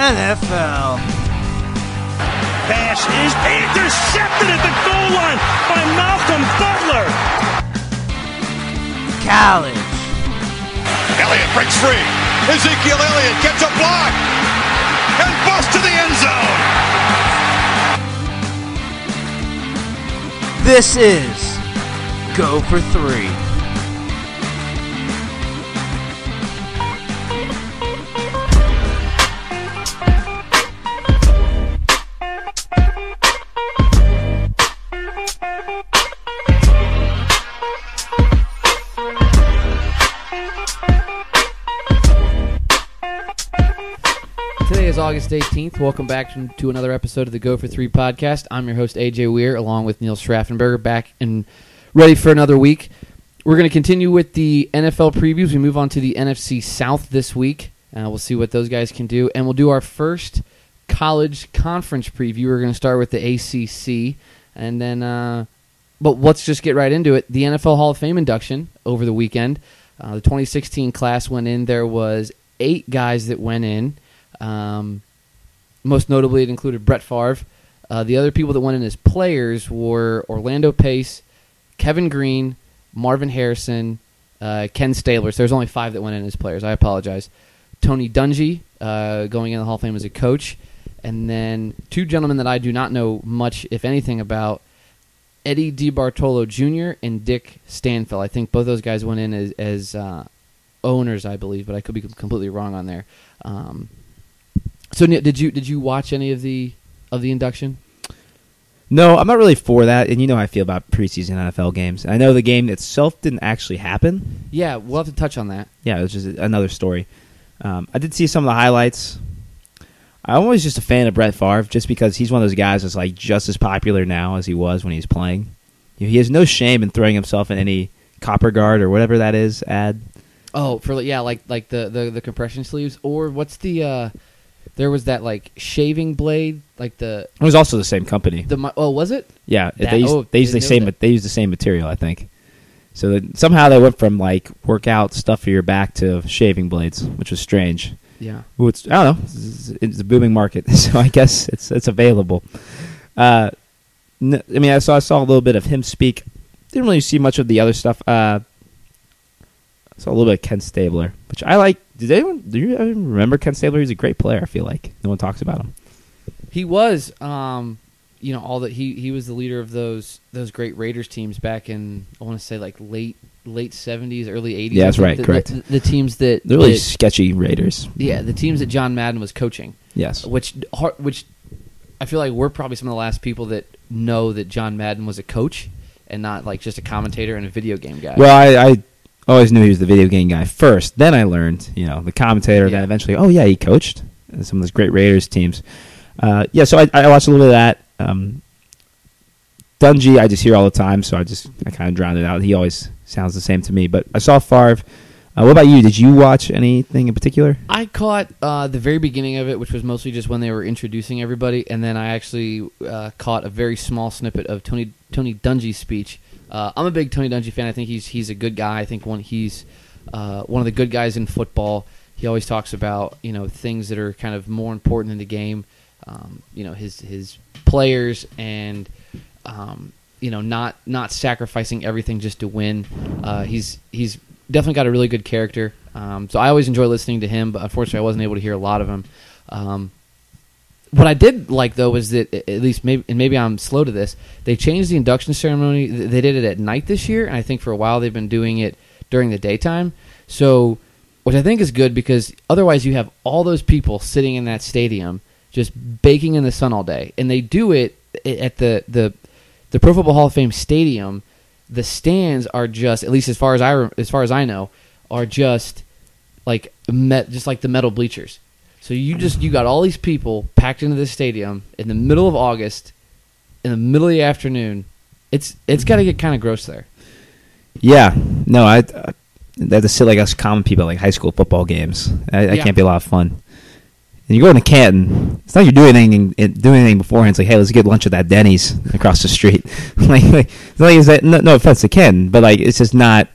NFL. Pass is intercepted at the goal line by Malcolm Butler. College. Elliott breaks free. Ezekiel Elliott gets a block and busts to the end zone. This is Go for Three. August 18th. Welcome back to- another episode of the Go for Three podcast. I'm your host, AJ Weir, along with Neil Schraffenberger, back and ready for another week. We're going to continue with the NFL previews. We move on to the NFC South this week. Uh, we'll see what those guys can do. And we'll do our first college conference preview. We're going to start with the ACC. And then, uh, but let's just get right into it. The NFL Hall of Fame induction over the weekend. Uh, the 2016 class went in. There was eight guys that went in. Um, most notably, it included Brett Favre. Uh, the other people that went in as players were Orlando Pace, Kevin Greene, Marvin Harrison, uh, Ken Stabler. So there's only five that went in as players. I apologize. Tony Dungy uh, going in the Hall of Fame as a coach, and then two gentlemen that I do not know much, if anything, about Eddie DeBartolo Jr. and Dick Stanfel. I think both those guys went in as, as uh, owners, I believe, but I could be completely wrong on there. Um, so did you did you watch any of the of the induction? No, I'm not really for that, and you know how I feel about preseason NFL games. I know the game itself didn't actually happen. Yeah, we'll have to touch on that. Yeah, it was just another story. Um, I did see some of the highlights. I'm always just a fan of Brett Favre, just because he's one of those guys that's like just as popular now as he was when he was playing. You know, he has no shame in throwing himself in any copper guard or whatever that is ad. Oh, for yeah, like like the the, the compression sleeves, or what's the? uh There was that like shaving blade, like the It was also the same company. the oh was it? Yeah, That- they use, oh, they use the didn't know same that. they use the same material, I think. So that somehow they went from like workout stuff for your back to shaving blades, which was strange. Yeah. Well, it's, I don't know. It's, it's a booming market, so I guess it's it's available. Uh, n- I mean, I saw I saw a little bit of him speak. Didn't really see much of the other stuff. Uh, I saw a little bit of Ken Stabler, which I like. Did anyone do you remember Ken Stabler? He's a great player. I feel like no one talks about him. He was, um, you know, all that he he was the leader of those those great Raiders teams back in I want to say like late late seventies, early eighties. Yeah, that's right, The, correct. The, the teams that, They're really that- sketchy Raiders. yeah, the teams that John Madden was coaching, Yes. which which I feel like we're probably some of the last people that know that John Madden was a coach and not like just a commentator and a video game guy. Well, I, I always knew he was the video game guy first. Then I learned, you know, the commentator. Yeah. Then eventually, oh yeah, he coached some of those great Raiders teams. Uh, yeah, so I, I watched a little bit of that. Um, Dungy, I just hear all the time, so I just I kind of drowned it out. He always sounds the same to me. But I saw Favre. Uh, what about you? Did you watch anything in particular? I caught uh, the very beginning of it, which was mostly just when they were introducing everybody, and then I actually uh, caught a very small snippet of Tony Tony Dungy's speech. Uh, I'm a big Tony Dungy fan. I think he's he's a good guy. I think one he's uh, one of the good guys in football. He always talks about you know things that are kind of more important in the game. Um, you know his his players and um, you know not not sacrificing everything just to win. Uh, he's he's definitely got a really good character. Um, so I always enjoy listening to him, but unfortunately I wasn't able to hear a lot of him. What I did like though was that at least maybe and maybe I'm slow to this. They changed the induction ceremony. They did it at night this year, and I think for a while they've been doing it during the daytime. So, which I think is good because otherwise you have all those people sitting in that stadium just baking in the sun all day, and they do it at the the the Pro Football Hall of Fame stadium. The stands are just, at least as far as I as far as I know, are just like met, just like the metal bleachers. So you just you got all these people packed into this stadium in the middle of August, in the middle of the afternoon. It's it's got to get kind of gross there. Yeah, no, I, I they have to sit like us common people like high school football games. I, I Yeah. can't be a lot of fun. And you go into Canton. It's not like you're doing anything doing anything beforehand. It's like, hey, let's get lunch at that Denny's across the street. like, like, it's like is that no, no offense to Canton, but like it's just not.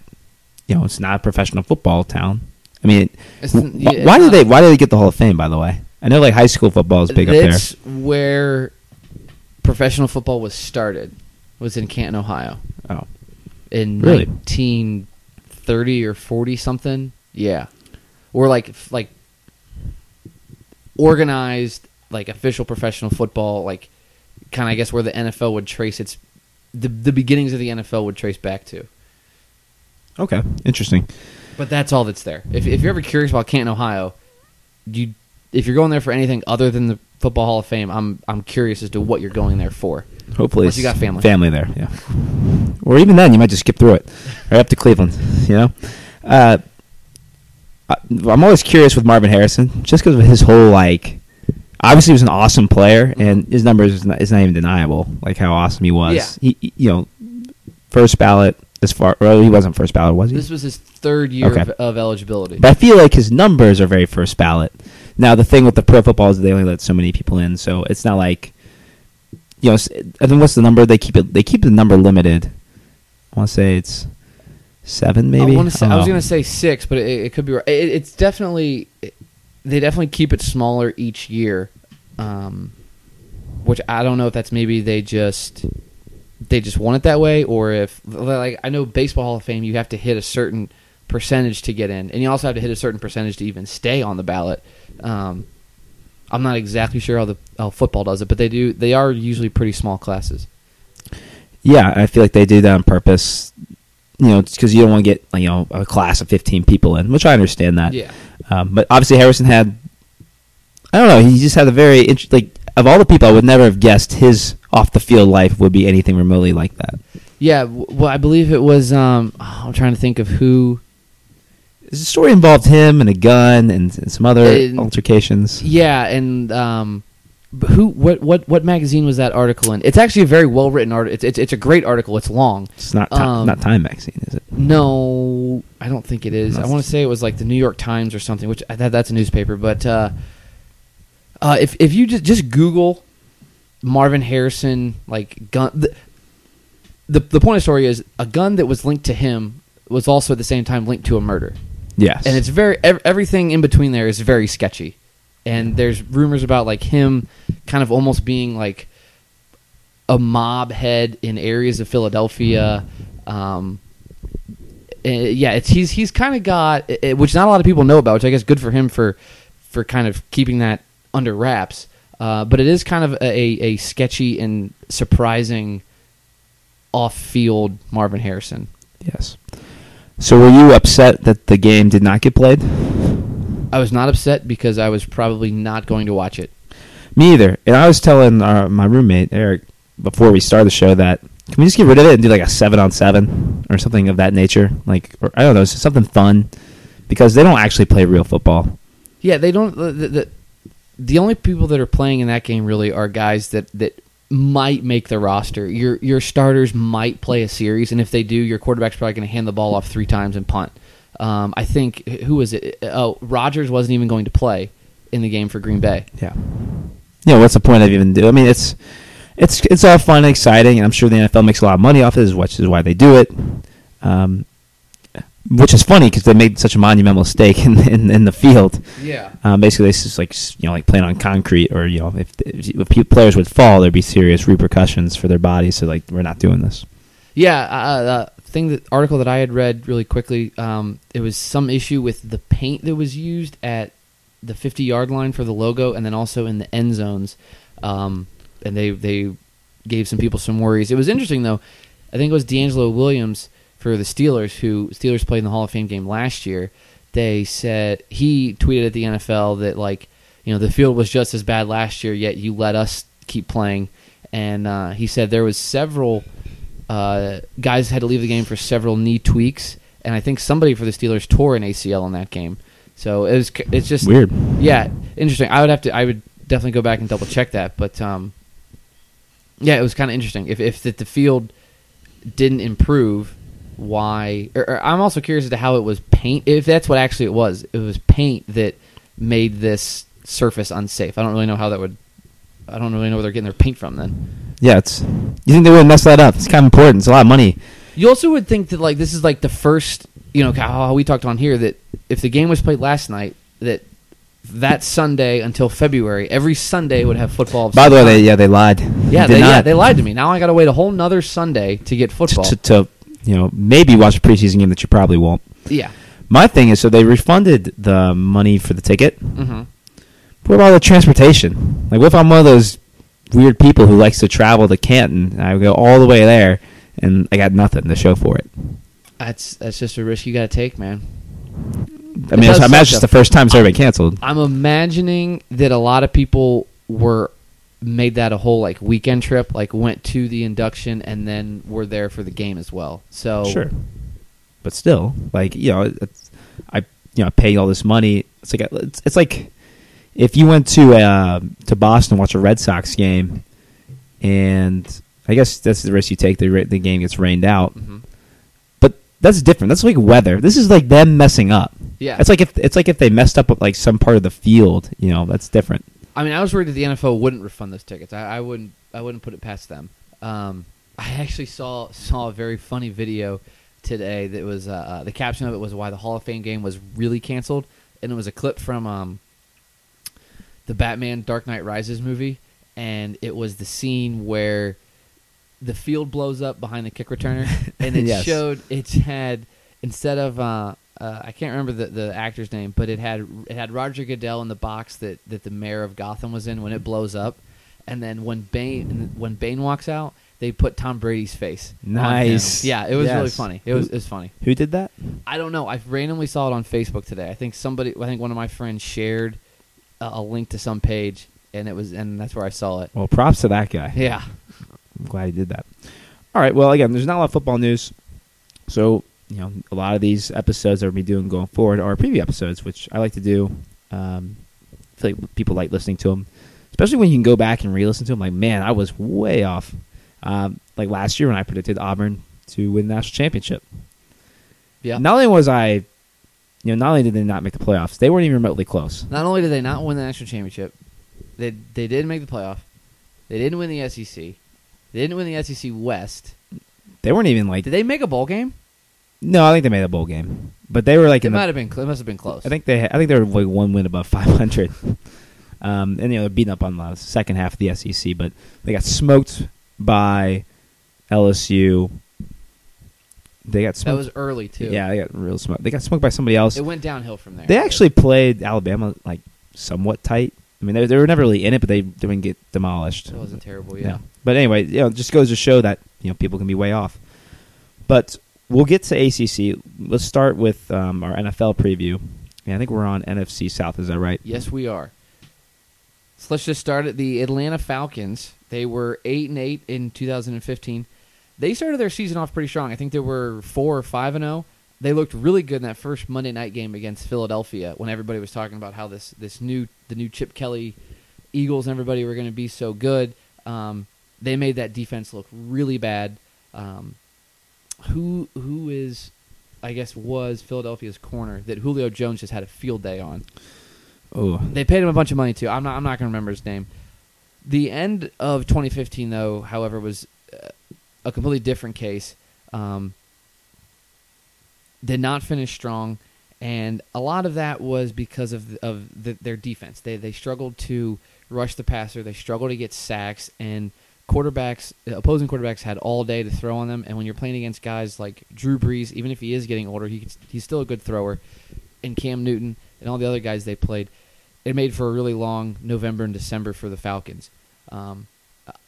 You know, it's not a professional football town. I mean, w- yeah, why did they why did they get the Hall of Fame? By the way, I know like high school football is big up there. That's where professional football was started. Was in Canton, Ohio, Oh, in Really? 1930 or 40 something. Yeah, or like like organized like official professional football, like kind of I guess where the NFL would trace its the the beginnings of the NFL would trace back to. okay, interesting. But that's all that's there. If, if you're ever curious about Canton, Ohio, you if you're going there for anything other than the Football Hall of Fame, I'm I'm curious as to what you're going there for. Hopefully, Unless you got family. family there. Yeah, or even then, you might just skip through it right up to Cleveland. You know, uh, I- I'm always curious with Marvin Harrison, just because of his whole like. Obviously, he was an awesome player, and his numbers is not, is not even deniable. Like how awesome he was. Yeah. He, he- you know, first ballot as far. Well, he wasn't first ballot, was he? This was his third year Okay. of, of eligibility. But I feel like his numbers are very first ballot. Now the thing with the pro football is they only let so many people in, so it's not like you know. I think what's the number they keep it? They keep the number limited. I want to say it's seven, maybe. I, say, don't I was going to say six, but it, it could be right. It, it's definitely they definitely keep it smaller each year, um, which I don't know if that's maybe they just they just want it that way, or if like I know baseball Hall of Fame, you have to hit a certain percentage to get in, and you also have to hit a certain percentage to even stay on the ballot. Um, I'm not exactly sure how the how football does it, but they do. They are usually pretty small classes. Yeah, I feel like they do that on purpose. You know, because you don't want to get you know a class of fifteen people in, which I understand that. Yeah. Um, but obviously Harrison had, I don't know, he just had a very int- like of all the people I would never have guessed his off the field life would be anything remotely like that. Yeah, well, I believe it was. Um, I'm trying to think of who. The story involved him and a gun and, and some other And- altercations. Yeah, and um, who? What? What? What magazine was that article in? It's actually a very well written article. It's, it's it's a great article. It's long. It's not ti- Um, not Time magazine, is it? No, I don't think it is. I want to say it was like the New York Times or something, which that, that's a newspaper. But uh, uh, if if you just just Google Marvin Harrison like gun, the, the the point of the story is a gun that was linked to him was also at the same time linked to a murder. Yes. and it's very ev- everything in between there is very sketchy and there's rumors about like him kind of almost being like a mob head in areas of Philadelphia um uh, yeah it's he's he's kind of got uh, which not a lot of people know about which I guess good for him for for kind of keeping that under wraps uh, but it is kind of a, a sketchy and surprising off-field Marvin Harrison yes. So were you upset that the game did not get played? I was not upset because I was probably not going to watch it. Me either. And I was telling our, my roommate Eric before we started the show that can we just get rid of it and do like a seven on seven or something of that nature? Like or, I don't know, something fun because they don't actually play real football. Yeah, they don't. The, the, the, the only people that are playing in that game really are guys that, that might make the roster. Your your starters might play a series, and if they do, your quarterback's probably going to hand the ball off three times and punt. Um, I think who was it? Oh, Rodgers wasn't even going to play in the game for Green Bay. Yeah. Know, what's the point of even do? I mean, it's it's it's all fun and exciting, and I'm sure the NFL makes a lot of money off it, which is why they do it. Um, which is funny because they made such a monumental mistake in, in in the field. Yeah. Um, basically, it's just like you know, like playing on concrete, or you know, if if players would fall, there'd be serious repercussions for their bodies. So like, we're not doing this. Yeah, uh, the thing that article that I had read really quickly, um, it was some issue with the paint that was used at the 50 yard line for the logo, and then also in the end zones, um, and they they gave some people some worries. It was interesting though. I think it was DeAngelo Williams for the Steelers, who Steelers played in the Hall of Fame game last year. They said he tweeted at the NFL that like you know the field was just as bad last year, yet you let us keep playing. And uh, he said there was several uh, guys had to leave the game for several knee tweaks, and I think somebody for the Steelers tore an ACL in that game. So it was it's just Weird. Yeah, interesting. I would have to I would definitely go back and double check that, but um, yeah, it was kind of interesting. If if the, the field didn't improve, why? Or, or I'm also curious as to how it was paint. If that's what actually it was, it was paint that made this surface unsafe. I don't really know how that would. I don't really know where they're getting their paint from. Then Yeah, it's. You think they would mess that up? It's kind of important. It's a lot of money. you also would think that like this is like the first. You know how we talked on here that if the game was played last night, that that Sunday until February. Every Sunday would have football. By the way, they, yeah, they lied. yeah, They they, yeah, they lied to me. Now I got to wait a whole nother Sunday to get to, football. to, to you know maybe watch a preseason game that you probably won't. yeah. My thing is, so they refunded the money for the ticket. hmm What about the transportation? Like, what if I'm one of those weird people who likes to travel to Canton? And I go all the way there, and I got nothing to show for it. That's that's just a risk you got to take, man. I mean, I imagine it's the first time it's ever been canceled. I'm imagining that a lot of people were made that a whole like weekend trip, like went to the induction and then were there for the game as well. So Sure, but still, like you know, it's, I you know paying all this money. It's like it's, it's like if you went to uh, to Boston to watch a Red Sox game, and I guess that's the risk you take. The the game gets rained out, Mhm. but that's different. That's like weather. This is like them messing up. Yeah. it's like if it's like if they messed up with like some part of the field. You know, that's different. I mean, I was worried that the NFL wouldn't refund those tickets. I, I wouldn't. I wouldn't put it past them. Um, I actually saw saw a very funny video today. That was uh, uh, the caption of it was why the Hall of Fame game was really canceled, and it was a clip from um, the Batman Dark Knight Rises movie, and it was the scene where the field blows up behind the kick returner, and it Yes. showed it had instead of uh, uh, I can't remember the, the actor's name, but it had it had Roger Goodell in the box that, that the mayor of Gotham was in when it blows up, and then when Bane when Bane walks out, they put Tom Brady's face. Nice. Yeah, it was really funny. It was it was funny. Who did that? I don't know. I randomly saw it on Facebook today. I think somebody, I think one of my friends shared a, a link to some page, and it was, and that's where I saw it. Well, props to that guy. Yeah. I'm glad he did that. All right. Well, again, there's not a lot of football news, so you know a lot of these episodes that we'll be doing going forward are preview episodes, which I like to do. Um, I feel like people like listening to them, especially when you can go back and re-listen to them. Like, man, I was way off. Um, like last year when I predicted Auburn to win the national championship. Yeah. Not only was I, you know, not only did they not make the playoffs, they weren't even remotely close. Not only did they not win the national championship, they they did make the playoff. They didn't win the SEC. They didn't win the SEC West. They weren't even like. Did they make a bowl game? No, I think they made a bowl game, but they were like It in the have been. It must have been close. I think they. I think they were like one win above 500. Um, and you know they're beating up on the second half of the SEC, but they got smoked by LSU. They got smoked. that was early too. yeah, they got real smoked. They got smoked by somebody else. It went downhill from there. They actually played Alabama like somewhat tight. I mean, they, they were never really in it, but they didn't get demolished. It wasn't terrible. Yeah. But anyway, you know, it just goes to show that you know people can be way off. But we'll get to ACC. Let's start with um, our NFL preview. Yeah, I think we're on NFC South. Is that right? Yes, we are. So let's just start at the Atlanta Falcons. They were eight and eight in 2015. They started their season off pretty strong. I think they were four or five and zero. They looked really good in that first Monday night game against Philadelphia when everybody was talking about how this this new the new Chip Kelly Eagles and everybody were going to be so good. Um, they made that defense look really bad. Um, who who is I guess was Philadelphia's corner that Julio Jones just had a field day on. Oh, They paid him a bunch of money too. I'm not. I'm not going to remember his name. The end of 2015, though, however, was uh, a completely different case. Um, did not finish strong, and a lot of that was because of of the, their defense. They they struggled to rush the passer. They struggled to get sacks, and quarterbacks, opposing quarterbacks, had all day to throw on them. And when you're playing against guys like Drew Brees, even if he is getting older, he, he's still a good thrower. And Cam Newton and all the other guys they played, it made for a really long November and December for the Falcons. Um,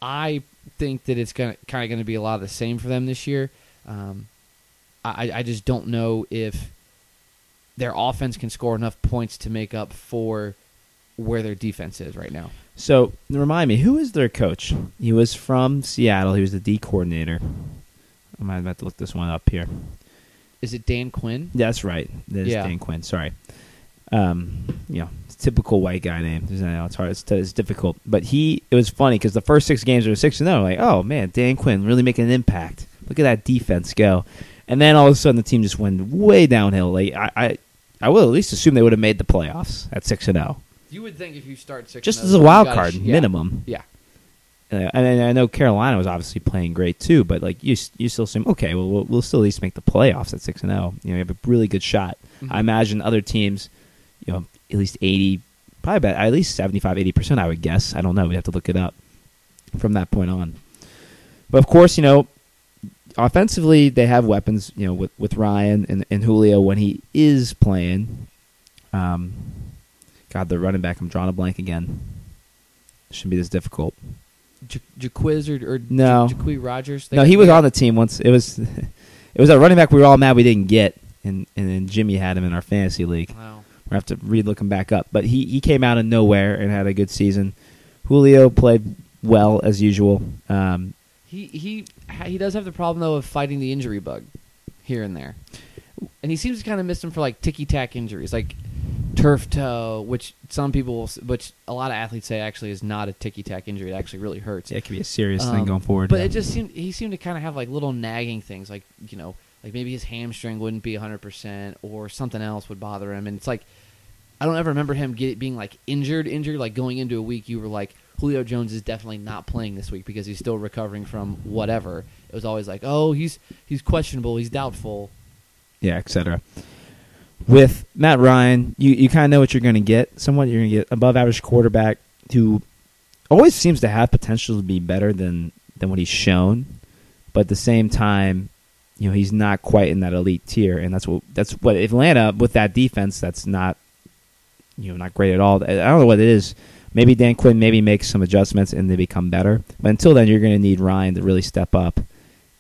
I think that it's gonna kind of going to be a lot of the same for them this year. Um, I, I just don't know if their offense can score enough points to make up for where their defense is right now. So remind me, who is their coach? He was from Seattle. He was the D coordinator. I might have to look this one up here. Is it Dan Quinn? That's right. That is Yeah. Dan Quinn. Sorry. Um, you know, it's a typical white guy name. It's hard. It's, it's difficult. But he, it was funny because the first six games were six and zero. Like, oh man, Dan Quinn really making an impact. Look at that defense go. And then all of a sudden, the team just went way downhill. Like, I, I, I would at least assume they would have made the playoffs at six and zero, You would think if you start six, just as a oh, wild card sh- yeah. minimum. Yeah, Uh, and I know Carolina was obviously playing great too, but like you, you still assume okay, well, we'll we'll still at least make the playoffs at six and zero. You know, you have a really good shot. Mhm. I imagine other teams, you know, at least 80 probably about at least 75, 80 percent. I would guess. I don't know. We have to look it up from that point on. But of course, you know, offensively they have weapons. You know, with with Ryan and, and Julio when he is playing. Um, God, the running back. I'm drawing a blank again. Shouldn't be this difficult. J- Jacquizz or, or No. J- Rodgers. No, he was on the team once. It was it was a running back we were all mad we didn't get, and and then Jimmy had him in our fantasy league. Wow. We have to re-look him back up, but he he came out of nowhere and had a good season. Julio played well as usual. Um, He he he does have the problem though of fighting the injury bug here and there, and he seems to kind of miss him for like ticky tack injuries, like turf toe, which some people, will which a lot of athletes say actually is not a ticky tack injury. It actually really hurts. yeah, it could be a serious thing Um, going forward. But it just seemed he seemed to kind of have like little nagging things, like you know, like maybe his hamstring wouldn't be 100 percent, or something else would bother him, and it's like I don't ever remember him get, being like injured, injured. Like going into a week, you were like Julio Jones is definitely not playing this week because he's still recovering from whatever. It was always like, oh, he's he's questionable, he's doubtful. yeah, etc. With Matt Ryan, you, you kind of know what you're going to get. Somewhat, you're going to get above average quarterback who always seems to have potential to be better than than what he's shown, but at the same time, you know he's not quite in that elite tier, and that's what that's what Atlanta with that defense. That's not you know not great at all. I don't know what it is. Maybe Dan Quinn maybe makes some adjustments and they become better, but until then, you're going to need Ryan to really step up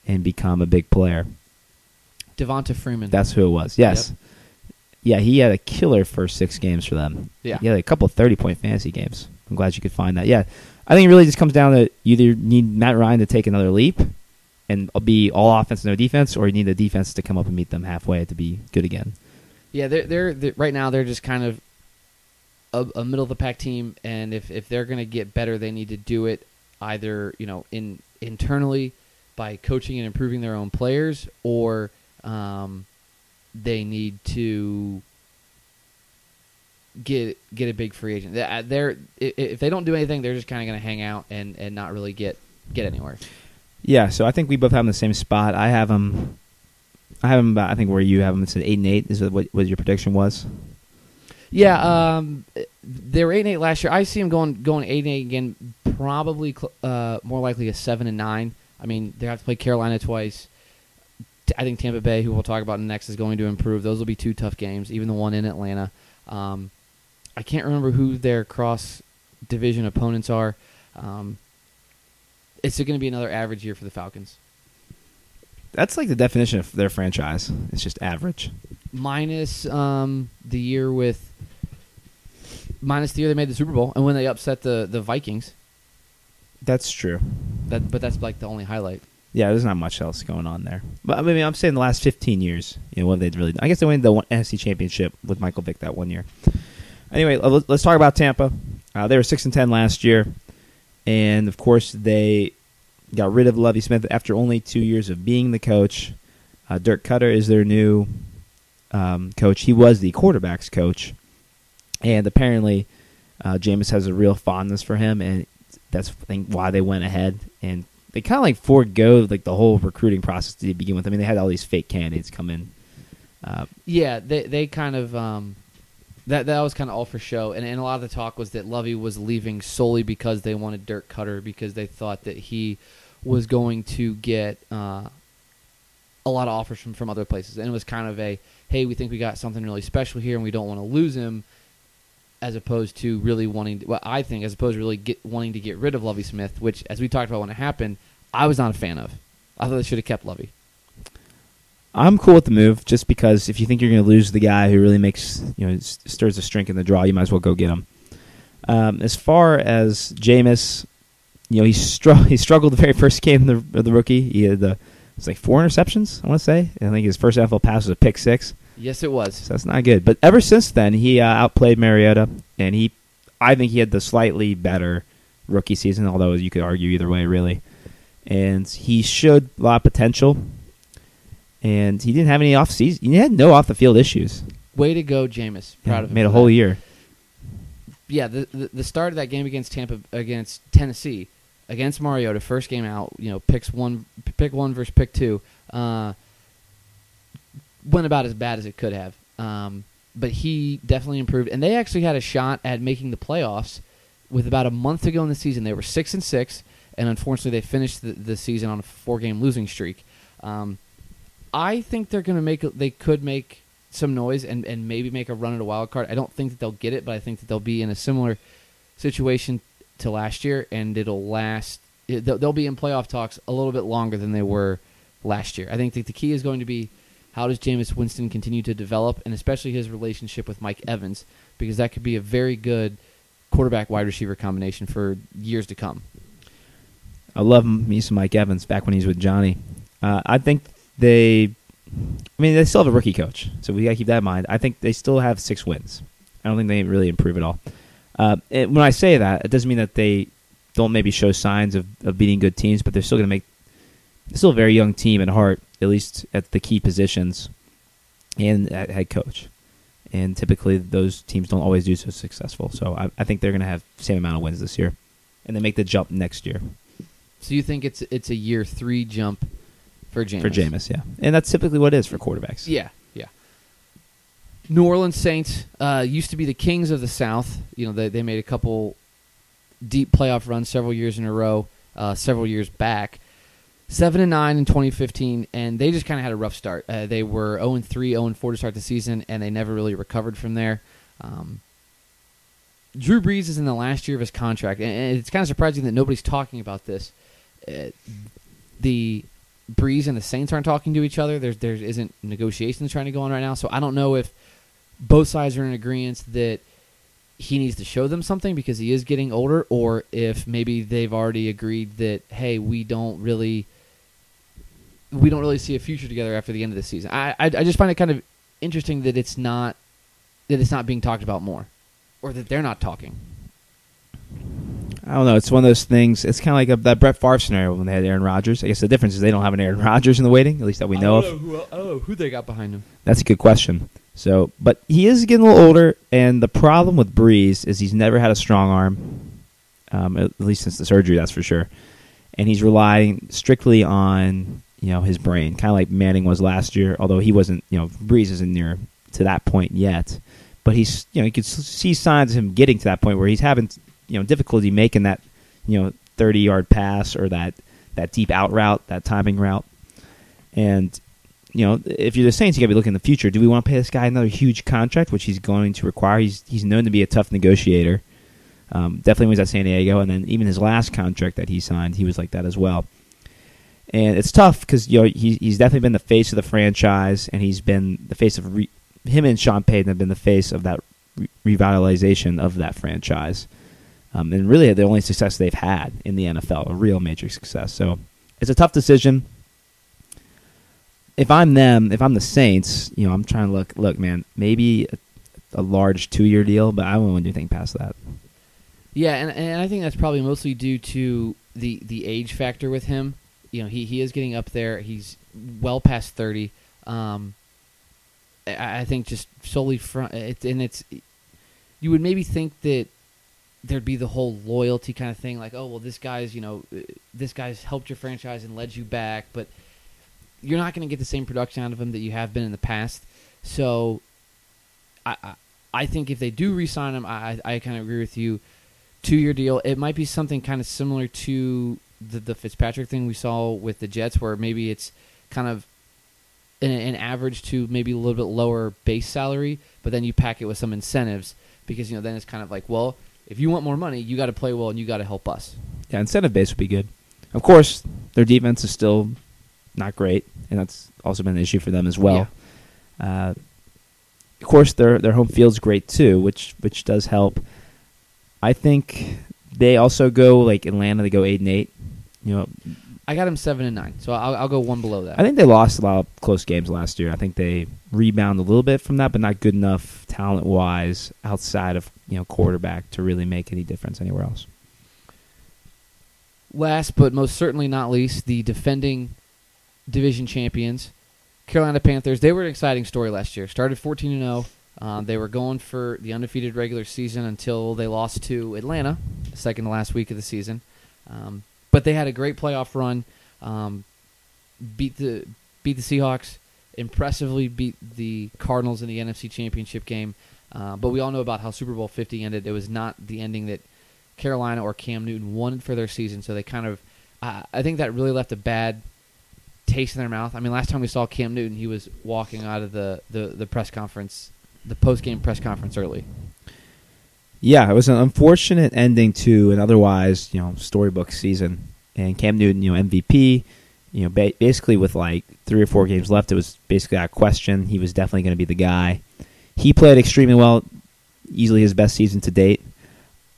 and become a big player. Devonta Freeman. That's who it was. Yes. Yeah, he had a killer first six games for them. Yeah. He had a couple thirty point fantasy games. I'm glad you could find that. Yeah. I think it really just comes down to you either need Matt Ryan to take another leap and be all offense, no defense, or you need the defense to come up and meet them halfway to be good again. Yeah, they're, they're they're right now they're just kind of a, a middle of the pack team, and if if they're going to get better, they need to do it either you know in internally by coaching and improving their own players, or um, they need to get get a big free agent. Uh, They're if they don't do anything, they're just kind of going to hang out and and not really get get anywhere. Yeah, so I think we both have them in the same spot. I have them. I have him about. I think where you have them. It's at eight and eight. Is what what your prediction was? Yeah, um, they were eight and eight last year. I see them going going eight and eight again. Probably cl- uh, more likely a seven and nine. I mean, they have to play Carolina twice. I think Tampa Bay, who we'll talk about next, is going to improve. Those will be two tough games. Even the one in Atlanta. Um, I can't remember who their cross division opponents are. Um, it's going to be another average year for the Falcons. That's like the definition of their franchise. It's just average. minus um, the year with minus the year they made the Super Bowl and when they upset the the Vikings. That's true. That but that's like the only highlight. Yeah, there's not much else going on there. But I mean, I'm saying the last 15 years, you know, what they really done? I guess they won the one NFC Championship with Michael Vick that one year. Anyway, let's talk about Tampa. Uh, they were six and ten last year, and of course they got rid of Lovie Smith after only two years of being the coach. Uh, Dirk Koetter is their new um, coach. He was the quarterbacks coach, and apparently, uh, Jameis has a real fondness for him, and that's I think why they went ahead and they kind of like forego like the whole recruiting process to begin with. I mean, they had all these fake candidates come in. Uh, Yeah, they they kind of um, that that was kind of all for show, and, and a lot of the talk was that Lovie was leaving solely because they wanted Dirk Koetter because they thought that he was going to get uh, a lot of offers from from other places, and it was kind of a hey, we think we got something really special here, and we don't want to lose him. As opposed to really wanting, to, well, I think, as opposed to really get, wanting to get rid of Lovie Smith, which, as we talked about when it happened, I was not a fan of. I thought they should have kept Lovie. I'm cool with the move just because if you think you're going to lose the guy who really makes you know stirs the strength in the draw, you might as well go get him. Um, as far as Jameis, you know he str- he struggled the very first game of the, of the rookie. He had the it's like four interceptions. I want to say. I think his first NFL pass was a pick six. Yes, it was. So that's not good. But ever since then, he uh, outplayed Mariota, and he, I think he had the slightly better rookie season. Although you could argue either way, really. And he showed a lot of potential. And he didn't have any off season. He had no off the field issues. Way to go, Jameis. Proud Yeah, of him. made a whole that. year. Yeah, the, the the start of that game against Tampa against Tennessee against Mariota, first game out, you know, picks one, pick one versus pick two, uh, went about as bad as it could have. Um, but he definitely improved, and they actually had a shot at making the playoffs with about a month to go in the season. They were six and six, and unfortunately, they finished the, the season on a four-game losing streak. Um, I think they're going to make. They could make some noise and, and maybe make a run at a wild card. I don't think that they'll get it, but I think that they'll be in a similar situation to last year, and it'll last. It, they'll, they'll be in playoff talks a little bit longer than they were last year. I think that the key is going to be how does Jameis Winston continue to develop, and especially his relationship with Mike Evans, because that could be a very good quarterback wide receiver combination for years to come. I love me some Mike Evans back when he was with Johnny. Uh, I think they, I mean, they still have a rookie coach, so we got to keep that in mind. I think they still have six wins. I don't think they really improve at all. Uh, when I say that, it doesn't mean that they don't maybe show signs of, of beating good teams, but they're still going to make. Still a very young team at heart, at least at the key positions, and at head coach. And typically, those teams don't always do so successful. So I, I think they're going to have the same amount of wins this year, and they make the jump next year So you think it's it's a year three jump for Jameis? for Jameis. Yeah, and that's typically what it is for quarterbacks. Yeah, yeah. New Orleans Saints uh, used to be the kings of the South. You know, they they made a couple deep playoff runs several years in a row, uh, several years back. Seven and nine in 2015, and they just kind of had a rough start. Uh, they were 0 and 3, 0 and 4 to start the season, and they never really recovered from there. Um, Drew Brees is in the last year of his contract, and- it's kind of surprising that nobody's talking about this. Uh, the Brees and the Saints aren't talking to each other. There's there isn't negotiations trying to go on right now. So I don't know if both sides are in agreement that he needs to show them something because he is getting older, or if maybe they've already agreed that hey, we don't really we don't really see a future together after the end of the season. I I, I just find it kind of interesting that it's not that it's not being talked about more, or that they're not talking. I don't know. It's one of those things. It's kind of like a, that Brett Favre scenario when they had Aaron Rodgers. I guess the difference is they don't have an Aaron Rodgers in the waiting, at least that we know I of. don't Who, I don't know who they got behind him. That's a good question. So, but he is getting a little older, and the problem with Brees is he's never had a strong arm, um, at least since the surgery, that's for sure. And he's relying strictly on you know his brain, kind of like Manning was last year. Although he wasn't, you know, Brees isn't near to that point yet, but he's you know you could see signs of him getting to that point where he's having you know difficulty making that you know thirty yard pass or that that deep out route, that timing route, and you know, if you're the Saints, you got to be looking in the future. Do we want to pay this guy another huge contract, which he's going to require? He's he's known to be a tough negotiator. Um, definitely was at San Diego, and then even his last contract that he signed, he was like that as well. And it's tough because you know he, he's definitely been the face of the franchise, and he's been the face of re- him and Sean Payton have been the face of that re- revitalization of that franchise. Um, and really, the only success they've had in the NFL, a real major success. So it's a tough decision if I'm them, if I'm the Saints, you know, I'm trying to look. Look, man, maybe a, a large two-year deal, but I won't want to do anything past that. Yeah, and, and I think that's probably mostly due to the the age factor with him. You know, he, he is getting up there. He's well past thirty. Um, I, I think just solely from it, and it's you would maybe think that there'd be the whole loyalty kind of thing, like oh well, this guy's you know this guy's helped your franchise and led you back, but you're not going to get the same production out of him that you have been in the past. So, I I, think if they do re-sign him, I I, I kind of agree with you two year deal. It might be something kind of similar to the, the Fitzpatrick thing we saw with the Jets, where maybe it's kind of an, an average to maybe a little bit lower base salary, but then you pack it with some incentives because you know then it's kind of like, well, if you want more money, you got to play well and you got to help us. Yeah, incentive base would be good. Of course, their defense is still not great, and that's also been an issue for them as well. Uh, of course, their their home field's great too, which which does help. I think they also go like Atlanta. They go eight and eight. You know, I got him seven and nine, so I'll, I'll go one below that. I think they lost a lot of close games last year. I think they rebound a little bit from that, but not good enough talent wise outside of you know quarterback to really make any difference anywhere else. Last but most certainly not least, the defending division champions, Carolina Panthers. They were an exciting story last year. Started 14 and 0. Um, they were going for the undefeated regular season until they lost to Atlanta, the second to last week of the season. Um, but they had a great playoff run. Um, beat the beat the Seahawks impressively beat the Cardinals in the NFC Championship game. Uh, but we all know about how Super Bowl 50 ended. It was not the ending that Carolina or Cam Newton wanted for their season. So they kind of, uh, I think that really left a bad taste in their mouth. I mean, last time we saw Cam Newton, he was walking out of the, the, the press conference, the post game press conference early. Yeah, it was an unfortunate ending to an otherwise, you know, storybook season. And Cam Newton, you know, MVP, you know, ba- basically with like three or four games left, it was basically a question. He was definitely going to be the guy. He played extremely well, easily his best season to date.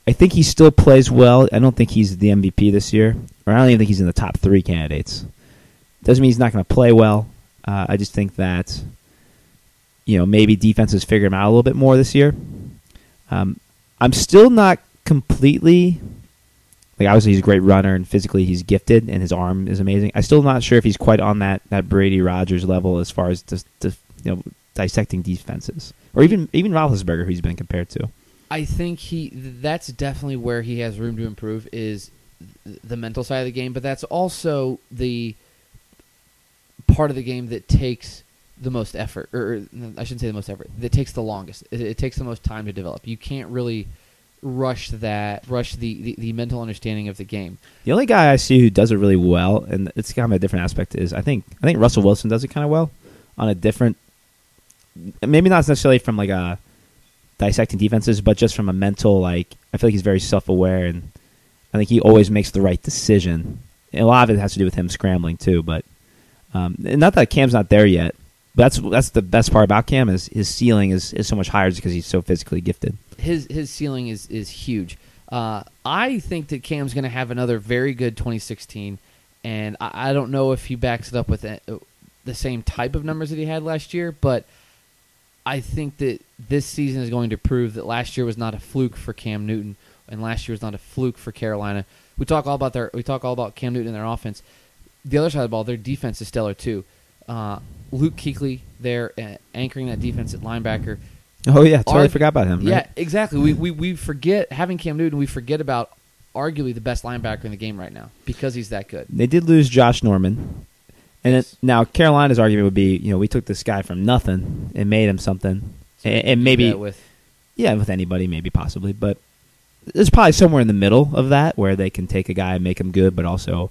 I think he still plays well. I don't think he's the MVP this year, or I don't even think he's in the top three candidates. Doesn't mean he's not going to play well. Uh, I just think that, you know, maybe defenses figure him out a little bit more this year. Um, I'm still not completely like obviously he's a great runner and physically he's gifted and his arm is amazing. I'm still not sure if he's quite on that, that Brady Rodgers level as far as just, you know dissecting defenses or even even Roethlisberger who he's been compared to. I think he that's definitely where he has room to improve is the mental side of the game, but that's also the part of the game that takes the most effort, or I shouldn't say the most effort. That takes the longest. It, it takes the most time to develop. You can't really rush that, rush the, the, the mental understanding of the game. The only guy I see who does it really well, and it's kind of a different aspect, is I think I think Russell Wilson does it kind of well on a different, maybe not necessarily from like a dissecting defenses, but just from a mental like I feel like he's very self aware, and I think he always makes the right decision. And a lot of it has to do with him scrambling too, but um, not that Cam's not there yet. That's that's the best part about Cam is his ceiling is, is so much higher because he's so physically gifted. His his ceiling is is huge. Uh, I think that Cam's going to have another very good 2016, and I, I, don't know if he backs it up with a, the same type of numbers that he had last year, but I think that this season is going to prove that last year was not a fluke for Cam Newton, and last year was not a fluke for Carolina. We talk all about their we talk all about Cam Newton and their offense. The other side of the ball, their defense is stellar too. Uh, Luke Kuechly there uh, anchoring that defense at linebacker. Oh yeah, totally Argu- forgot about him. Right? Yeah, exactly. We, we we forget having Cam Newton. We forget about arguably the best linebacker in the game right now because he's that good. They did lose Josh Norman, and it, now Carolina's argument would be, you know, we took this guy from nothing and made him something, so and, and maybe with yeah, with anybody, maybe possibly, but there's probably somewhere in the middle of that where they can take a guy and make him good, but also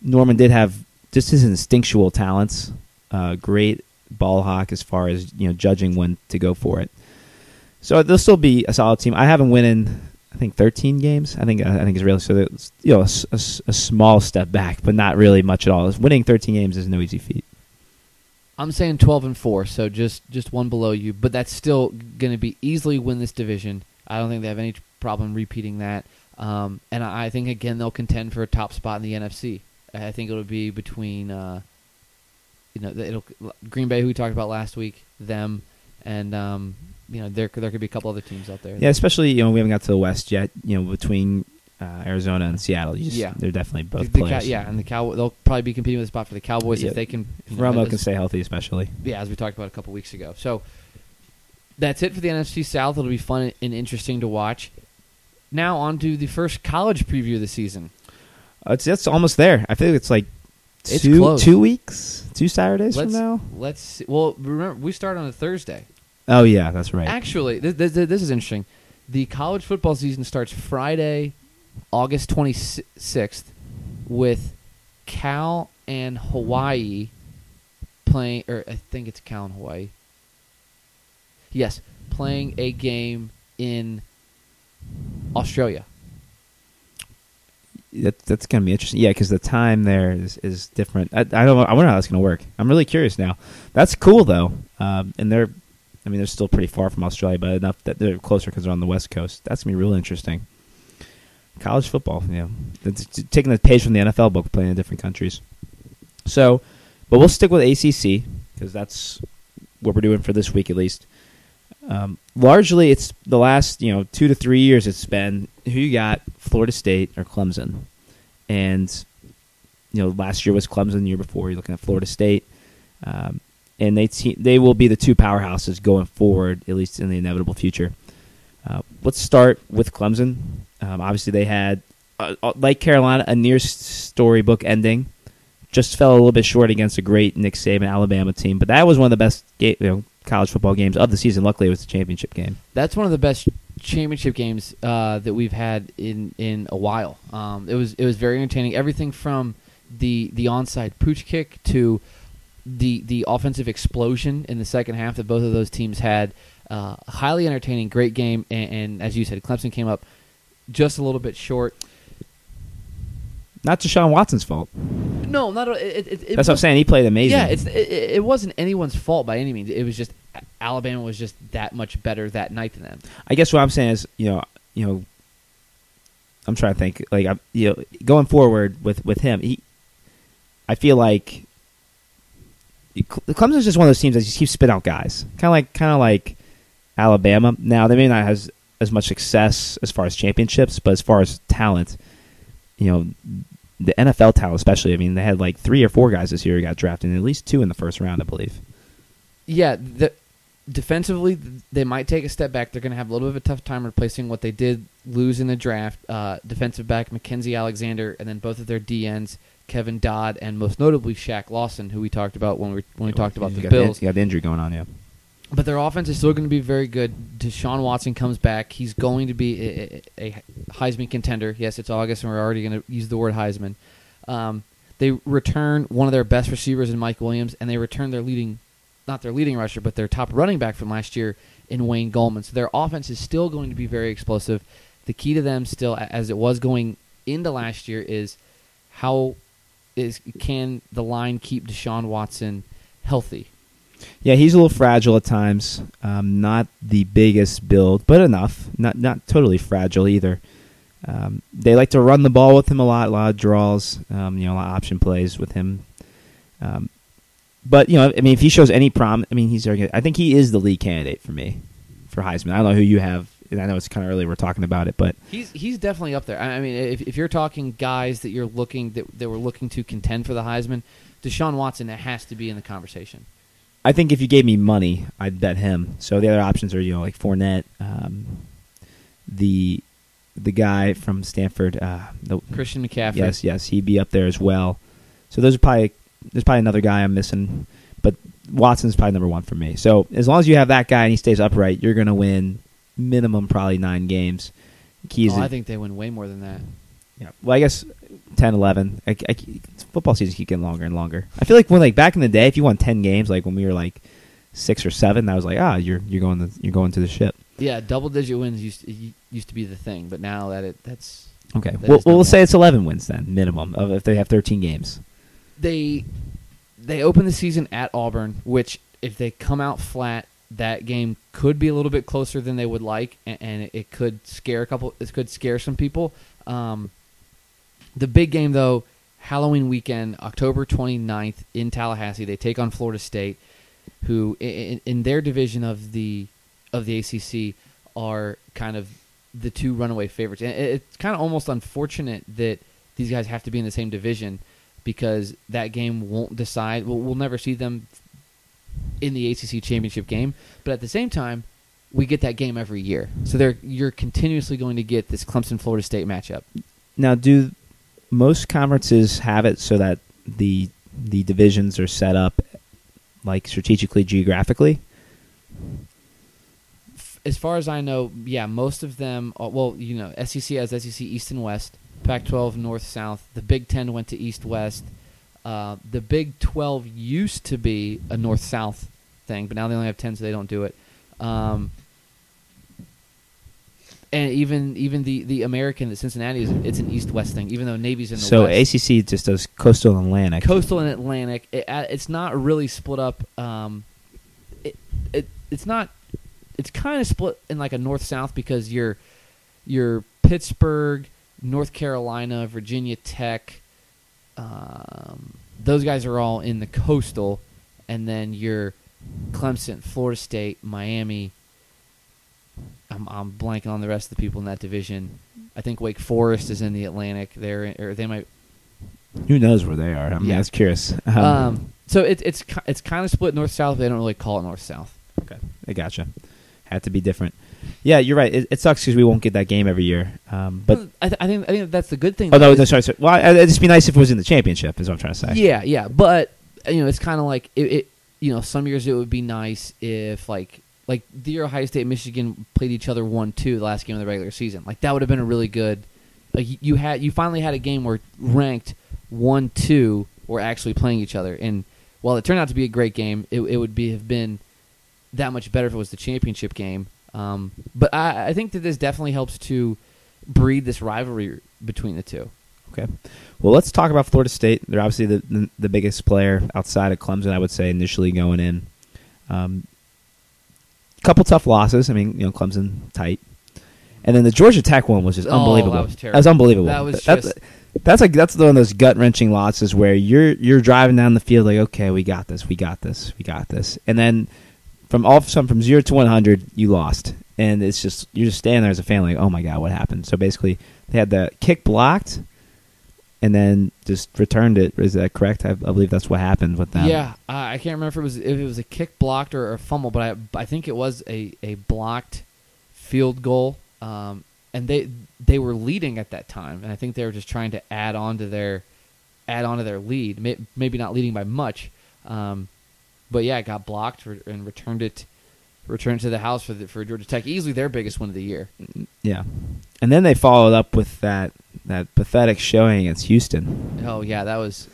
Norman did have just his instinctual talents, uh, great ball hawk as far as you know judging when to go for it. So they'll still be a solid team. I haven't won in I think 13 games. I think I think it's really so. It's, you know, a, a, a, small step back, but not really much at all. Winning 13 games is no easy feat. I'm saying 12 and four, so just just one below you, but that's still going to be easily win this division. I don't think they have any problem repeating that. Um, and I, I think again they'll contend for a top spot in the NFC. I think it'll be between uh, you know it'll Green Bay, who we talked about last week, them, and um, you know there there could be a couple other teams out there. Yeah, especially you know we haven't got to the West yet. You know between uh, Arizona and Seattle, just, yeah, they're definitely both the, the players. yeah, and the Cow they'll probably be competing with the spot for the Cowboys yeah. if they can. Know, Romo can stay healthy, especially. Yeah, as we talked about a couple weeks ago. So that's it for the NFC South. It'll be fun and interesting to watch. Now on to the first college preview of the season. Uh, it's that's almost there. I feel like it's like it's two close. two weeks, two Saturdays let's, from now. Let's see. well remember we start on a Thursday. Oh yeah, that's right. Actually, this, this, this is interesting. The college football season starts Friday, August twenty sixth, with Cal and Hawaii playing, or I think it's Cal and Hawaii. Yes, playing a game in Australia that, that's going to be interesting. Yeah, because the time there is, is different. I, I don't. I wonder how that's going to work. I'm really curious now. That's cool though, um, and they're. I mean, they're still pretty far from Australia, but enough that they're closer because they're on the west coast. That's gonna be real interesting. College football, yeah, it's taking the page from the NFL book, playing in different countries. So, but we'll stick with ACC because that's what we're doing for this week at least. Um, largely, it's the last you know two to three years. It's been who you got, Florida State or Clemson, and you know last year was Clemson. The year before, you're looking at Florida State, um, and they te- they will be the two powerhouses going forward, at least in the inevitable future. Uh, let's start with Clemson. Um, obviously, they had uh, uh like Carolina a near storybook ending just fell a little bit short against a great Nick Saban Alabama team. But that was one of the best ga- you know, college football games of the season. Luckily, it was the championship game. That's one of the best championship games uh, that we've had in, in a while. Um, it was it was very entertaining. Everything from the the onside pooch kick to the the offensive explosion in the second half that both of those teams had. Uh, highly entertaining, great game, and, and as you said, Clemson came up just a little bit short. Not Deshaun Watson's fault. No, not a- it. it, it That's what I'm saying. He played amazing. Yeah, it's it, it it wasn't anyone's fault by any means. It was just Alabama was just that much better that night than them. I guess what I'm saying is, you know, you know, I'm trying to think. Like, I'm, you know, going forward with with him, he, I feel like Clemson's just one of those teams that just keeps spitting out guys, kind of like kind of like Alabama. Now they may not have as, as much success as far as championships, but as far as talent, you know, the NFL talent especially. I mean, they had like three or four guys this year who got drafted, and at least two in the first round, I believe. Yeah, the, defensively they might take a step back. They're going to have a little bit of a tough time replacing what they did lose in the draft. Uh, defensive back Mackensie Alexander, and then both of their DNs Kevin Dodd, and most notably Shaq Lawson, who we talked about when we when we talked about You the Bills. you got the injury going on, yeah. But their offense is still going to be very good. Deshaun Watson comes back. He's going to be a, a, Heisman contender. Yes, it's August, and we're already going to use the word Heisman. Um, they return one of their best receivers in Mike Williams, and they return their leading, not their leading rusher, but their top running back from last year in Wayne Gallman. So their offense is still going to be very explosive. The key to them, still as it was going into last year, is how is can the line keep Deshaun Watson healthy? Yeah, he's a little fragile at times. Um, not the biggest build, but enough. Not not totally fragile either. Um, they like to run the ball with him a lot, a lot of draws. Um, you know, a lot of option plays with him. Um, but you know, I mean, if he shows any prom, I mean, he's. I think he is the lead candidate for me for Heisman. I don't know who you have. And I know it's kind of early we're talking about it, but He's he's definitely up there. I mean, if, if you're talking guys that you're looking that that were looking to contend for the Heisman, Deshaun Watson has to be in the conversation. I think if you gave me money, I'd bet him. So the other options are, you know, like Fournette, um, the the guy from Stanford, uh, the, Christian McCaffrey. Yes, yes, he'd be up there as well. So those are probably there's probably another guy I'm missing, but Watson's probably number one for me. So as long as you have that guy and he stays upright, you're going to win minimum probably nine games. Keys, Oh, I think they win way more than that. yeah. Well, I guess 10, 11. I, I, football seasons keep getting longer and longer. I feel like when like back in the day, if you won ten games, like when we were like six or seven, that was like ah, you're you're going to you're going to the ship. Yeah, double digit wins used to, used to be the thing, but now that it that's Okay, That well, we'll say it's eleven wins then minimum of if they have thirteen games. they they open the season at Auburn, which if they come out flat, that game could be a little bit closer than they would like, and, and it could scare a couple. It could scare some people. Um, the big game though, Halloween weekend, October 29th in Tallahassee, they take on Florida State, who in, in their division of the of the ACC are kind of the two runaway favorites. And it's kind of almost unfortunate that these guys have to be in the same division because that game won't decide. We'll, we'll never see them in the ACC championship game, but at the same time, we get that game every year. So they're you're continuously going to get this Clemson Florida State matchup. Now, do most conferences have it so that the the divisions are set up like strategically geographically? As far as I know, yeah, most of them. Are, well, you know, SEC has SEC East and West, Pac-12 North South. The Big Ten went to East West. Uh, the Big 12 used to be a North South thing, but now they only have 10, so they don't do it. Um, and even even the, the American, the Cincinnati is it's an East West thing, even though Navy's in the So West. ACC just does coastal and Atlantic. Coastal and Atlantic. It, uh, it's not really split up. Um, it, it it's not. It's kind of split in like a north south because you're you're Pittsburgh, North Carolina, Virginia Tech. Um, those guys are all in the coastal, and then you're Clemson, Florida State, Miami. I'm, I'm blanking on the rest of the people in that division. I think Wake Forest is in the Atlantic. They're or they might Who knows where they are? I mean, Yeah. Curious. Um, um, so it, it's it's kind of split north south. They don't really call it north south. okay, I gotcha. Had to be different. Yeah, you're right. It, it sucks because we won't get that game every year. Um, but I, th- I think I think that's the good thing. oh no, no, sorry, sorry. Well, I- it'd just be nice if it was in the championship. Is what I'm trying to say. Yeah, yeah, but you know, it's kind of like it, it. You know, some years it would be nice if like like the Ohio State and Michigan played each other one two the last game of the regular season. Like that would have been a really good. Like you- you had you finally had a game where ranked one two were actually playing each other, and while it turned out to be a great game, it, it would be have been that much better if it was the championship game. Um, but I, I think that this definitely helps to breed this rivalry between the two. Okay. Well, let's talk about Florida State. They're obviously the the, the biggest player outside of Clemson. I would say initially going in. Um, couple tough losses. I mean, you know, Clemson tight, and then the Georgia Tech one was just Oh, unbelievable. that was terrible. unbelievable. That was that's, just- that's like that's one of those gut wrenching losses where you're you're driving down the field like, okay, we got this, we got this, we got this, and then from all of a sudden from zero to one hundred, you lost, and it's just you're just standing there as a fan like, oh my god, what happened? So basically, they had the kick blocked, and then just returned it. Is that correct? I, I believe that's what happened with them. Yeah, uh, I can't remember if it was if it was a kick blocked or a fumble, but I I think it was a, a blocked field goal. Um, and they they were leading at that time, and I think they were just trying to add on to their add on to their lead. May, maybe not leading by much, um, but yeah, it got blocked and returned it returned to the house for the, for Georgia Tech. Easily their biggest win of the year. yeah. And then they followed up with that that pathetic showing against Houston. Oh yeah, that was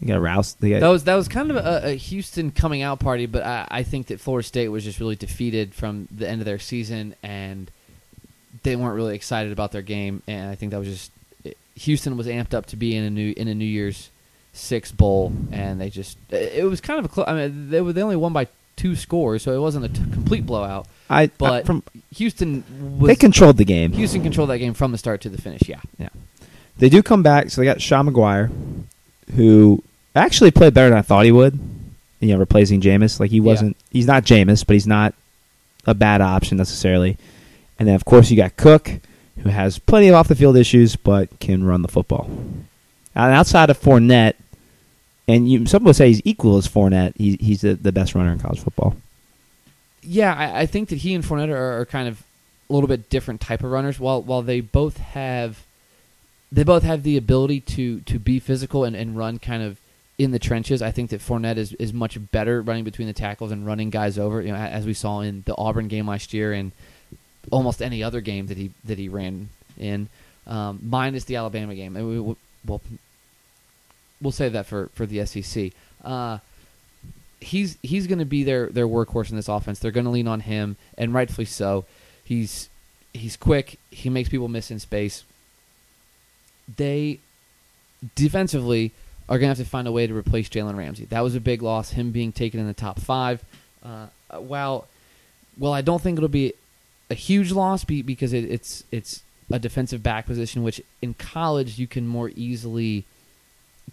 You got roused. Got, That was that was kind of a, a Houston coming out party, but I, I think that Florida State was just really defeated from the end of their season, and they weren't really excited about their game. And I think that was just it, Houston was amped up to be in a new in a New Year's Six bowl, and they just it, it was kind of a close. I mean, they were they only won by two scores, so it wasn't a t- complete blowout. I, But I, from Houston was they controlled the game. Houston controlled that game from the start to the finish. Yeah, Yeah. They do come back, so they got Sean Maguire, who actually played better than I thought he would. You know, replacing Jameis. Like he wasn't he's not Jameis, but he's not a bad option necessarily. And then of course you got Cook, who has plenty of off the field issues, but can run the football. And outside of Fournette, and you, some would say he's equal as Fournette. He, he's the, the best runner in college football. Yeah, I, I think that he and Fournette are, are kind of a little bit different type of runners. While while they both have, they both have the ability to to be physical and, and run kind of in the trenches. I think that Fournette is, is much better running between the tackles and running guys over. You know, as we saw in the Auburn game last year and almost any other game that he that he ran in, um, minus the Alabama game. We- well, we'll save that for for the SEC. Uh, he's he's going to be their their workhorse in this offense. They're going to lean on him, and rightfully so. He's he's quick. He makes people miss in space. They defensively are going to have to find a way to replace Jalen Ramsey. That was a big loss. Him being taken in the top five. Uh, while well, I don't think it'll be a huge loss because it, it's it's a defensive back position, which in college you can more easily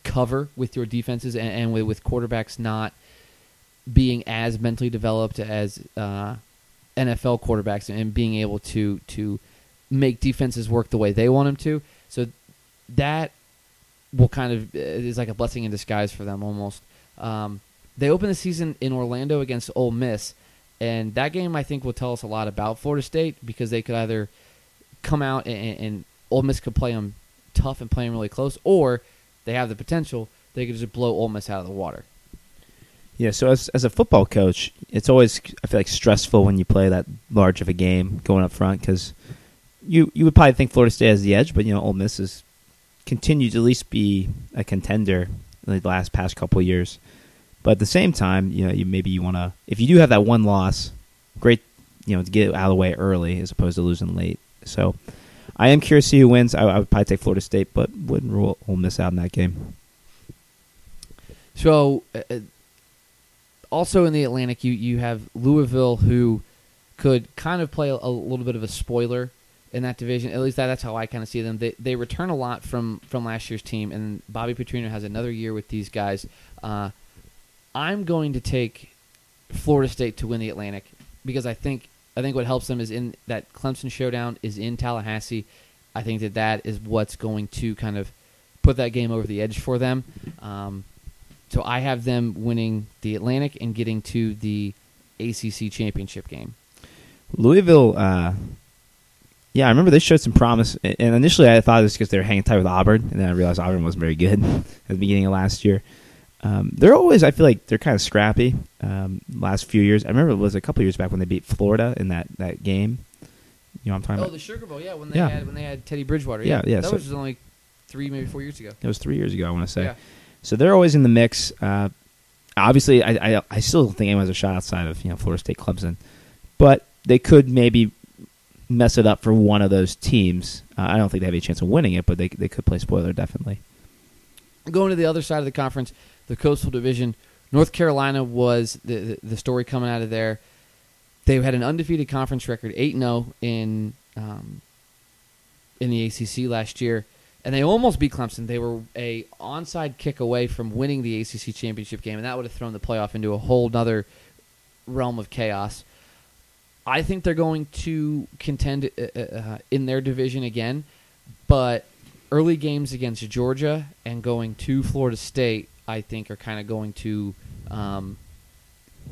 cover with your defenses and, and with, with quarterbacks not being as mentally developed as uh, NFL quarterbacks and being able to to make defenses work the way they want them to. So that will kind of is like a blessing in disguise for them almost. Um, they open the season in Orlando against Ole Miss, and that game I think will tell us a lot about Florida State because they could either come out and, and Ole Miss could play them tough and play them really close, or they have the potential they could just blow Ole Miss out of the water. Yeah, so as as a football coach, it's always I feel like stressful when you play that large of a game going up front because you you would probably think Florida State has the edge, but you know Ole Miss has continued to at least be a contender in the last past couple years. But at the same time, you know, you maybe you want to if you do have that one loss, great, you know, to get out of the way early as opposed to losing late. So I am curious to see who wins. I, I would probably take Florida State, but wouldn't rule Ole Miss out in that game. So, uh, uh, also in the Atlantic, you you have Louisville, who could kind of play a, a little bit of a spoiler in that division. At least that, that's how I kind of see them. They they return a lot from from last year's team, and Bobby Petrino has another year with these guys. Uh, I'm going to take Florida State to win the Atlantic because I think I think what helps them is in that Clemson showdown is in Tallahassee. I think that that is what's going to kind of put that game over the edge for them. Um, so I have them winning the Atlantic and getting to the ACC championship game. Louisville, uh, yeah, I remember they showed some promise. And initially, I thought it was because they were hanging tight with Auburn, and then I realized Auburn wasn't very good at the beginning of last year. Um, they're always, I feel like they're kind of scrappy. Um, last few years, I remember it was a couple years back when they beat Florida in that, that game. You know what I'm talking Oh, about? the Sugar Bowl, yeah, when they Yeah. had when they had Teddy Bridgewater. Yeah, yeah, That so- was only three, maybe four years ago. It was three years ago, I want to say. Yeah. So they're always in the mix. Uh, obviously, I, I I still don't think anyone has a shot outside of you know Florida State, Clemson, but they could maybe mess it up for one of those teams. Uh, I don't think they have any chance of winning it, but they they could play spoiler definitely. Going to the other side of the conference, the Coastal Division, North Carolina was the the, story coming out of there. They had an undefeated conference record, eight 0 in um, in the ACC last year, and they almost beat Clemson. They were a onside kick away from winning the ACC championship game, and that would have thrown the playoff into a whole other realm of chaos. I think they're going to contend uh, uh, in their division again, but early games against Georgia and going to Florida State, I think, are kind of going to um,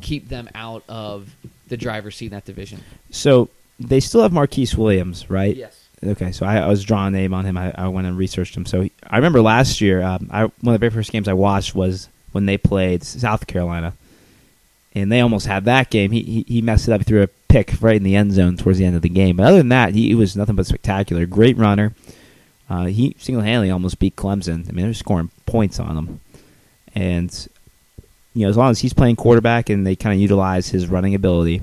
keep them out of the driver's seat in that division. So they still have Marquise Williams, right? Yes. Okay, so I, I was drawing a name on him. I, I went and researched him. So he- I remember last year, um, I, one of the very first games I watched was when they played South Carolina, and they almost had that game. He he, he messed it up. He threw a pick right in the end zone towards the end of the game. But other than that, he, he was nothing but spectacular. Great runner. Uh, he single handedly almost beat Clemson. I mean, they're scoring points on him, and you know, as long as he's playing quarterback and they kind of utilize his running ability,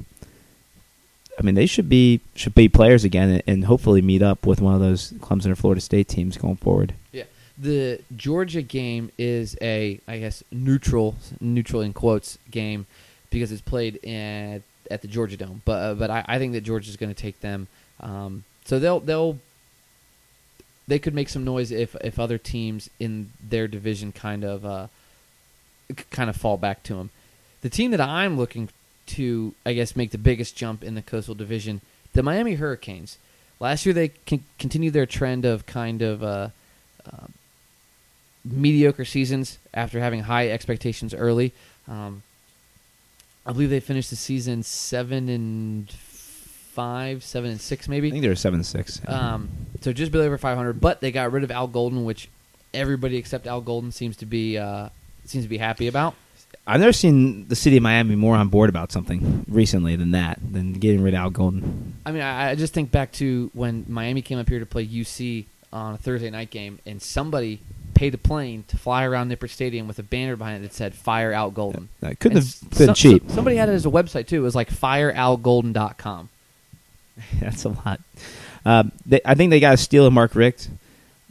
I mean, they should be should be players again, and, hopefully meet up with one of those Clemson or Florida State teams going forward. Yeah. The Georgia game is a, I guess, neutral, neutral in quotes game because it's played at, at the Georgia Dome. But uh, but I, I think that Georgia's going to take them. Um, so they'll they'll they could make some noise if if other teams in their division kind of uh, kind of fall back to them. The team that I'm looking to, I guess, make the biggest jump in the Coastal Division, the Miami Hurricanes. Last year they con- continued their trend of kind of uh, uh, mediocre seasons after having high expectations early. Um, I believe they finished the season seven and five, seven and six, maybe. I think they were seven and six. Um, so just below over 500, but they got rid of Al Golden, which everybody except Al Golden seems to be uh, seems to be happy about. I've never seen the city of Miami more on board about something recently than that, than getting rid of Al Golden. I mean, I, I just think back to when Miami came up here to play UC on a Thursday night game, and somebody paid a plane to fly around Nippert Stadium with a banner behind it that said "Fire Al Golden." That couldn't And have been so- cheap. so- somebody had it as a website too. It was like firealgolden.com. That's a lot. Um, they, I think they got to steal Mark Richt.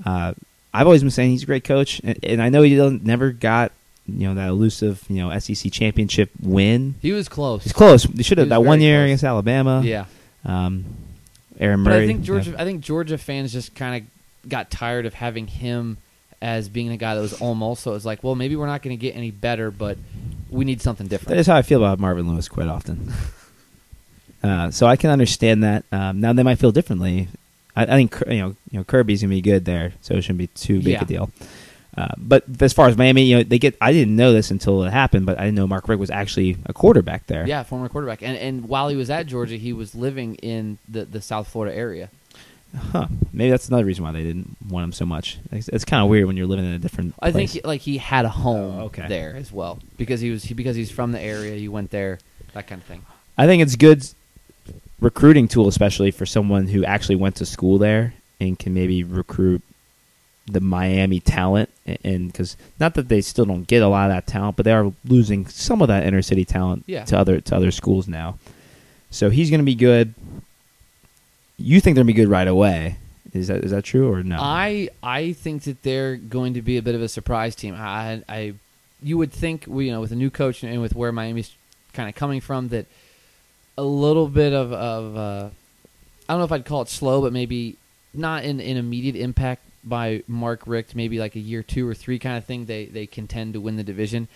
Uh, I've always been saying he's a great coach, and, and I know he never got you know that elusive you know SEC championship win. He was close. He's close. They should have that one year close. against Alabama. Yeah. Um, Aaron But Murray. I think Georgia. yeah. I think Georgia fans just kind of got tired of having him as being a guy that was almost. So it's like, well, maybe we're not going to get any better, but we need something different. That is how I feel about Marvin Lewis quite often. uh, so I can understand that. Um, now they might feel differently. I, I think you know, you know Kirby's gonna be good there, so it shouldn't be too big Yeah. a deal. Uh, but as far as Miami, you know, they get. I didn't know this until it happened, but I didn't know Mark Richt was actually a quarterback there. Yeah, former quarterback, and and while he was at Georgia, he was living in the the South Florida area. Huh. Maybe that's another reason why they didn't want him so much. It's, it's kind of weird when you're living in a different. I place. think like he had a home Oh, okay. there as well because he was he, because he's from the area. He went there, that kind of thing. I think it's good recruiting tool, especially for someone who actually went to school there and can maybe recruit the Miami talent. And because not that they still don't get a lot of that talent, but they are losing some of that inner city talent Yeah. to other to other schools now. So he's going to be good. You think they're going to be good right away? Is that is that true or no? I I think that they're going to be a bit of a surprise team. I I you would think you know with a new coach and with where Miami's kind of coming from that a little bit of of uh, I don't know if I'd call it slow, but maybe not in an immediate impact by Mark Richt. Maybe like a year two or three kind of thing. They they contend to win the division.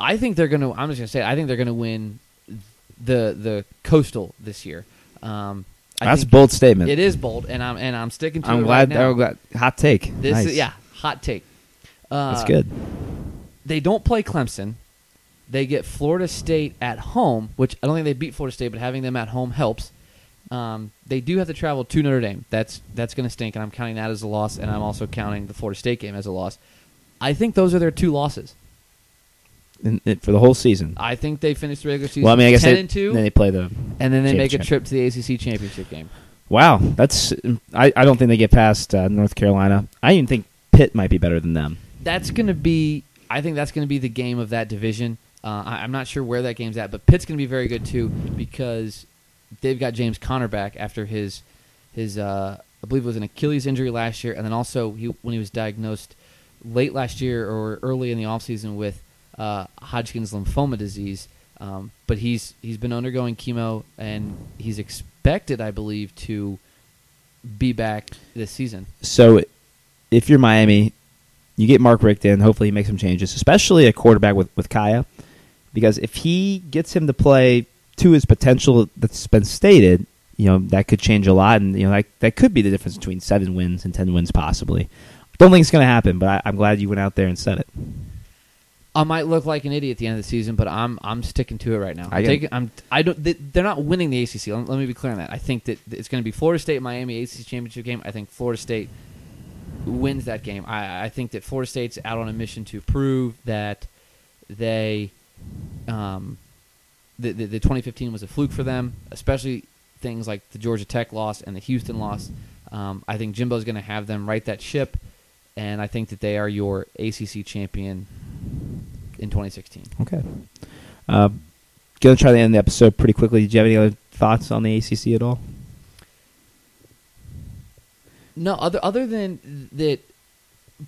I think they're gonna. I'm just gonna say. It, I think they're gonna win the the coastal this year. Um, I That's a bold statement. It is bold, and I'm and I'm sticking to I'm it glad. right now. I'm glad. Hot take. This nice. is yeah, hot take. Uh, That's good. They don't play Clemson. They get Florida State at home, which I don't think they beat Florida State, but having them at home helps. Um, they do have to travel to Notre Dame. That's that's going to stink, and I'm counting that as a loss, and I'm also counting the Florida State game as a loss. I think those are their two losses. in, in- for the whole season. I think they finished the regular season Well, I mean, I guess ten they, and two, then they play the. and then they make a championship. trip to the ACC championship game. Wow, that's. I, I don't think they get past uh, North Carolina. I even think Pitt might be better than them. That's going to be. I think that's going to be the game of that division. Uh, I, I'm not sure where that game's at, but Pitt's going to be very good too because they've got James Conner back after his his uh, I believe it was an Achilles injury last year, and then also he, when he was diagnosed late last year or early in the offseason with uh, Hodgkin's lymphoma disease. Um, but he's he's been undergoing chemo, and he's expected, I believe, to be back this season. So, if you're Miami, you get Mark Richt in. Hopefully, he makes some changes, especially a quarterback with with Kaaya, because if he gets him to play to his potential that's been stated, you know that could change a lot, and you know that that could be the difference between seven wins and ten wins, possibly. Don't think it's going to happen, but I, I'm glad you went out there and said it. I might look like an idiot at the end of the season, but I'm I'm sticking to it right now. I I'm get- taking, I'm I don't they, they're not winning the ACC. Let, let me be clear on that. I think that it's going to be Florida State Miami ACC championship game. I think Florida State wins that game. I I think that Florida State's out on a mission to prove that they um the, the, the 2015 was a fluke for them, especially things like the Georgia Tech loss and the Houston loss. Um, I think Jimbo's going to have them right that ship, and I think that they are your ACC champion in 2016. Okay. Uh, gonna try to end the episode pretty quickly. Did you have any other thoughts on the ACC at all? No, other other than that,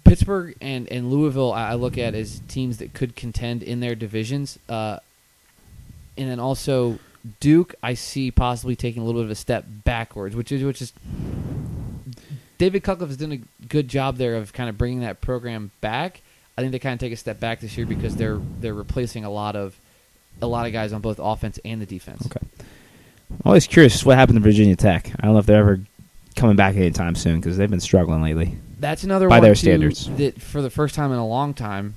Pittsburgh and, and Louisville, I I look at as teams that could contend in their divisions, uh, and then also Duke, I see possibly taking a little bit of a step backwards, which is which is David Cutcliffe has done a good job there of kind of bringing that program back. I think they kind of take a step back this year because they're they're replacing a lot of a lot of guys on both offense and the defense. Okay. I'm always curious what happened to Virginia Tech. I don't know if they're ever coming back anytime soon because they've been struggling lately. That's another By one their standards. That for the first time in a long time,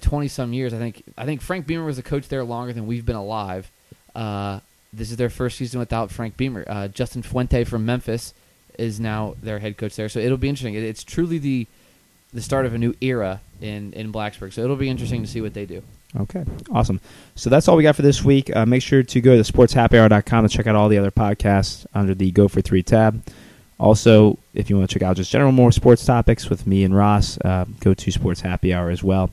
twenty some years, I think. I think Frank Beamer was the coach there longer than we've been alive. Uh, this is their first season without Frank Beamer. Uh, Justin Fuente from Memphis is now their head coach there, so it'll be interesting. It, it's truly the the start of a new era in in Blacksburg. So it'll be interesting to see what they do. Okay, awesome. So that's all we got for this week. Uh, make sure to go to sportshappyhour.com to check out all the other podcasts under the Go for Three tab. Also, if you want to check out just general more sports topics with me and Ross, uh, go to Sports Happy Hour as well.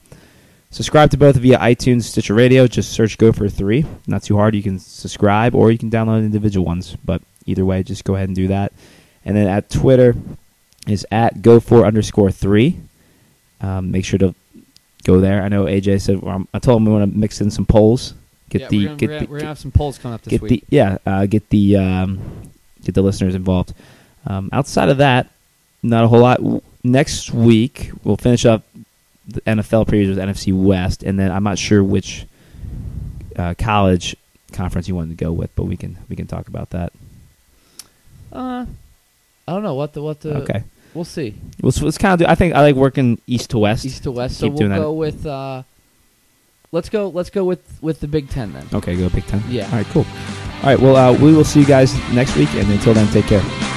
Subscribe to both via iTunes, Stitcher Radio. Just search Go for Three. Not too hard. You can subscribe or you can download individual ones. But either way, just go ahead and do that. And then at Twitter is at Go for underscore Three. Um, make sure to go there. I know AJ said um, I told him we want to mix in some polls. Get yeah, the we're gonna, get we're, the gonna, have some polls coming up this get week. the yeah uh, get the um, get the listeners involved. Um, outside of that, not a whole lot. Next week we'll finish up the NFL previews with NFC West, and then I'm not sure which uh, college conference you wanted to go with, but we can we can talk about that. uh, I don't know what the what the. okay, we'll see. let's, let's kind of do. I think I like working east to west. East to west. So we'll doing that. go with. Uh, let's go. Let's go with with the Big Ten then. Okay, go Big Ten. Yeah. All right, cool. All right, well, uh, we will see you guys next week, and until then, take care.